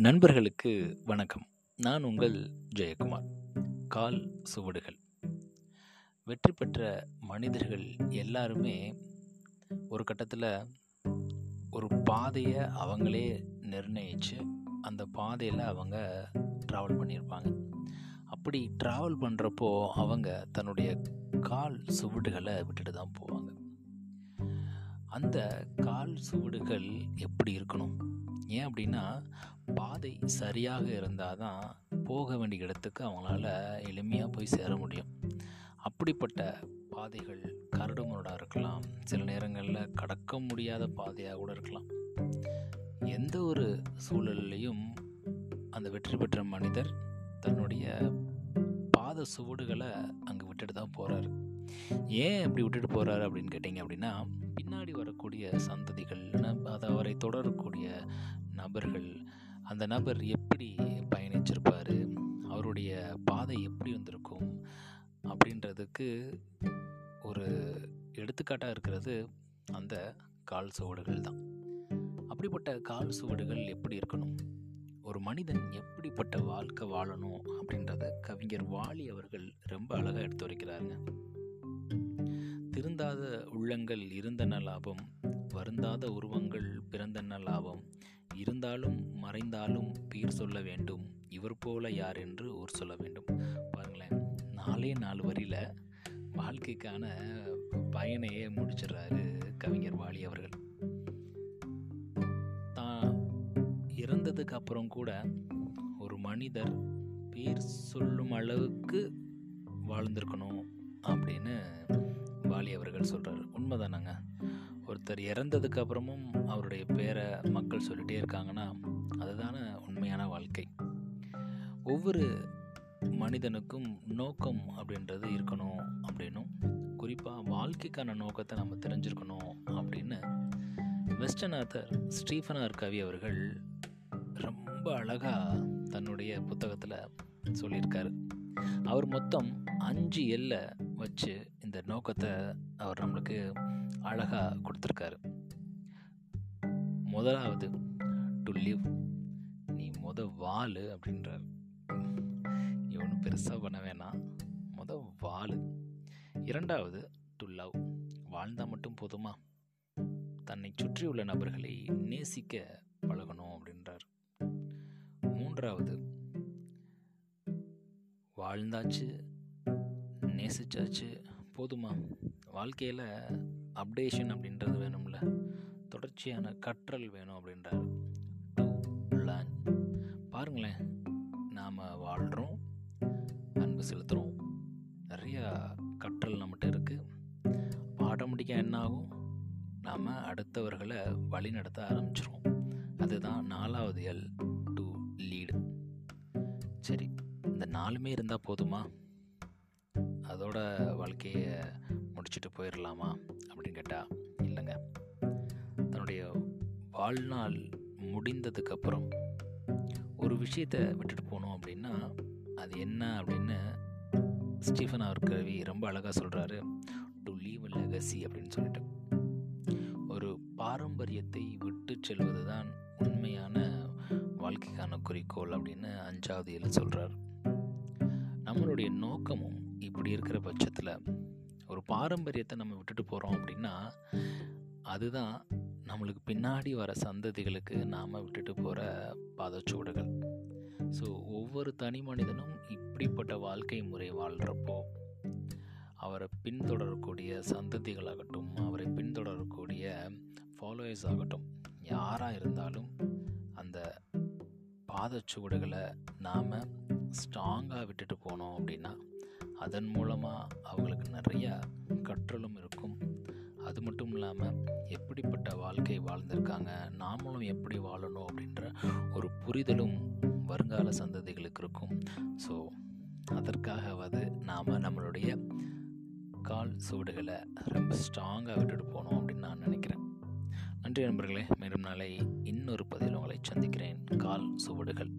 நண்பர்களுக்கு வணக்கம். நான் உங்கள் ஜெயக்குமார். கால் சுவடுகள். வெற்றி பெற்ற மனிதர்கள் எல்லாருமே ஒரு கட்டத்தில் ஒரு பாதையை அவங்களே நிர்ணயித்து அந்த பாதையில் அவங்க ட்ராவல் பண்ணியிருப்பாங்க அப்படி ட்ராவல் பண்ணுறப்போ அவங்க தன்னுடைய கால் சுவடுகளை விட்டுட்டு தான் போவாங்க. அந்த கால் சுவடுகள் எப்படி இருக்கணும்? ஏன் அப்படின்னா பாதை சரியாக இருந்தால் தான் போக வேண்டிய இடத்துக்கு அவங்களால எளிமையாக போய் சேர முடியும். அப்படிப்பட்ட பாதைகள் கரடுமுரடாக இருக்கலாம். சில நேரங்களில் கடக்க முடியாத பாதையாக கூட இருக்கலாம். எந்த ஒரு சூழல்லையும் அந்த வெற்றி பெற்ற மனிதர் தன்னுடைய பாத சுவடுகளை அங்கே விட்டுட்டு தான் போகிறாரு ஏன் அப்படி விட்டுட்டு போகிறாரு அப்படின்னு கேட்டிங்க அப்படின்னா பின்னாடி வரக்கூடிய சந்ததிகள் அதை அவரை தொடரக்கூடிய நபர்கள் அந்த நபர் எப்படி பயணிச்சிருப்பார் அவருடைய பாதை எப்படி வந்திருக்கும் அப்படின்றதுக்கு ஒரு எடுத்துக்காட்டாக இருக்கிறது அந்த கால் சுவடுகள் தான். அப்படிப்பட்ட கால் சுவடுகள் எப்படி இருக்கணும்? ஒரு மனிதன் எப்படிப்பட்ட வாழ்க்கை வாழணும் அப்படின்றத கவிஞர் வாலி அவர்கள் ரொம்ப அழகாக எடுத்து வைக்கிறாருங்க திருந்தாத உள்ளங்கள் இருந்தன லாபம் வருந்தாத உருவங்கள் பிறந்தன லாபம் இருந்தாலும் மறைந்தாலும் பீர் சொல்ல வேண்டும். இவர் போல யார் என்று ஊர் சொல்ல வேண்டும். பாருங்களேன் நாலே நாலு வரியில் வாழ்க்கைக்கான பயனையே முடிச்சிடுறாரு கவிஞர் வாலி அவர்கள். தான் இறந்ததுக்கு அப்புறம் கூட ஒரு மனிதர் பேர் சொல்லும் அளவுக்கு வாழ்ந்திருக்கணும் அப்படின்னு வாலி அவர்கள் சொல்கிறார் உண்மைதானாங்க? ஒருத்தர் இறந்ததுக்கு அப்புறமும் அவருடைய பேரை மக்கள் சொல்லிகிட்டே இருக்காங்கன்னா அதுதான உண்மையான வாழ்க்கை. ஒவ்வொரு மனிதனுக்கும் நோக்கம் அப்படின்றது இருக்கணும் அப்படின்னும் குறிப்பாக வாழ்க்கைக்கான நோக்கத்தை நம்ம தெரிஞ்சிருக்கணும் அப்படின்னு western author Stephen R Covey அவர்கள் ரொம்ப அழகாக தன்னுடைய புத்தகத்தில் சொல்லியிருக்காரு. அவர் மொத்தம் அஞ்சு எல்லை வச்சு இந்த நோக்கத்தை அவர் நம்மளுக்கு அழகாக கொடுத்துருக்காரு. முதலாவது டு லிவ் நீ முத வாழு அப்படின்றார். நீ ஒன்றும் பெருசாக பண்ண வேணாம். முத வாழு. இரண்டாவது டு லவ் வாழ்ந்தால் மட்டும் போதுமா? தன்னை சுற்றியுள்ள நபர்களை நேசிக்க பழகணும் அப்படின்றார். மூன்றாவது வாழ்ந்தாச்சு நேசிச்சாச்சு. போதுமா? வாழ்க்கையில் அப்டேஷன் அப்படின்றது வேணும்ல. தொடர்ச்சியான கற்றல் வேணும் அப்படின்றார். டு லேர்ன் பாருங்களேன் நாம் வாழ்கிறோம் அன்பு செலுத்துகிறோம் நிறையா கற்றல் நம்மகிட்ட இருக்குது ஆட்டோமேட்டிக்காக என்ன ஆகும்? நாம் அடுத்தவர்களை வழி நடத்த ஆரம்பிச்சிருவோம். அதுதான் நாலாவது எல் டு லீடு சரி இந்த நாலுமே இருந்தால் போதுமா? அதோட வாழ்க்கையை முடிச்சுட்டு போயிடலாமா அப்படின்னு கேட்டால் இல்லைங்க. தன்னுடைய வாழ்நாள் முடிந்ததுக்கப்புறம் ஒரு விஷயத்தை விட்டுட்டு போனோம் அப்படின்னா அது என்ன அப்படின்னு ஸ்டீஃபன் அவர் கவி ரொம்ப அழகாக சொல்கிறாரு டு லீவ் லெகசி அப்படின்னு சொல்லிட்டு. ஒரு பாரம்பரியத்தை விட்டு செல்வது தான் உண்மையான வாழ்க்கைக்கான குறிக்கோள் அப்படின்னு அஞ்சாவது எழு சொல்கிறார் நம்மளுடைய நோக்கமும் இப்படி இருக்கிற பட்சத்தில் ஒரு பாரம்பரியத்தை நம்ம விட்டுட்டு போகிறோம் அப்படின்னா அதுதான் நம்மளுக்கு பின்னாடி வர சந்ததிகளுக்கு நாம் விட்டுட்டு போகிற பாதச்சுவடுகள். ஸோ ஒவ்வொரு தனி மனிதனும் இப்படிப்பட்ட வாழ்க்கை முறை வாழ்கிறப்போ அவரை பின்தொடரக்கூடிய சந்ததிகளாகட்டும் அவரை பின்தொடரக்கூடிய ஃபாலோயர்ஸ் ஆகட்டும் யாராக இருந்தாலும் அந்த பாதச்சுவடுகளை நாம் ஸ்ட்ராங்காக விட்டுட்டு போனோம் அப்படின்னா அதன் மூலமாக அவங்களுக்கு நிறையா கற்றலும் இருக்கும். அது மட்டும் இல்லாமல் எப்படிப்பட்ட வாழ்க்கை வாழ்ந்திருக்காங்க நாமளும் எப்படி வாழணும் அப்படின்ற ஒரு புரிதலும் வருங்கால சந்ததிகளுக்கு இருக்கும். ஸோ அதற்காகவது நாம் நம்மளுடைய கால் சுவடுகளை ரொம்ப ஸ்ட்ராங்காக விட்டுட்டு போகணும் அப்படின்னு நான் நினைக்கிறேன். நன்றி நண்பர்களே மேலும் நாளை இன்னொரு பதிவில் உங்களை சந்திக்கிறேன். கால் சுவடுகள்.